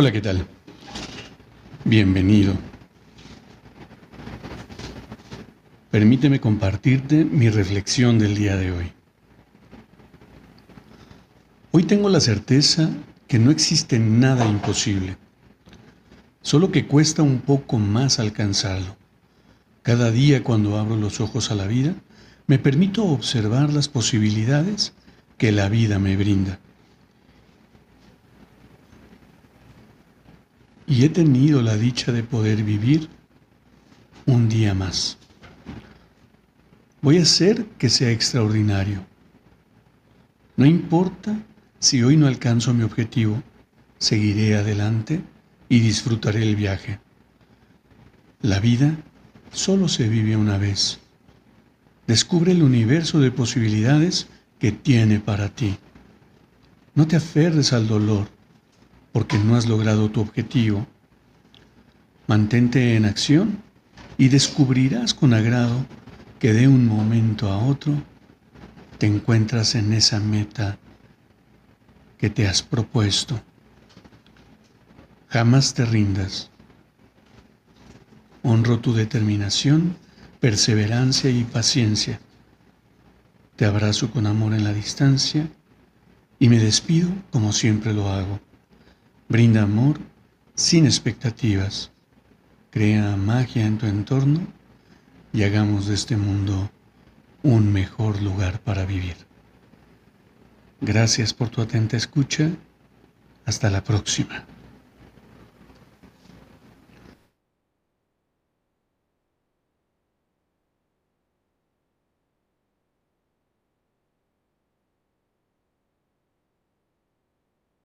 Hola, ¿qué tal? Bienvenido. Permíteme compartirte mi reflexión del día de hoy. Hoy tengo la certeza que no existe nada imposible, solo que cuesta un poco más alcanzarlo. Cada día cuando abro los ojos a la vida, me permito observar las posibilidades que la vida me brinda. Y he tenido la dicha de poder vivir un día más. Voy a hacer que sea extraordinario. No importa si hoy no alcanzo mi objetivo, seguiré adelante y disfrutaré el viaje. La vida solo se vive una vez. Descubre el universo de posibilidades que tiene para ti. No te aferres al dolor porque no has logrado tu objetivo. Mantente en acción y descubrirás con agrado que de un momento a otro te encuentras en esa meta que te has propuesto. Jamás te rindas. Honro tu determinación, perseverancia y paciencia. Te abrazo con amor en la distancia y me despido como siempre lo hago Brinda amor sin expectativas. Crea magia en tu entorno y hagamos de este mundo un mejor lugar para vivir. Gracias por tu atenta escucha. Hasta la próxima.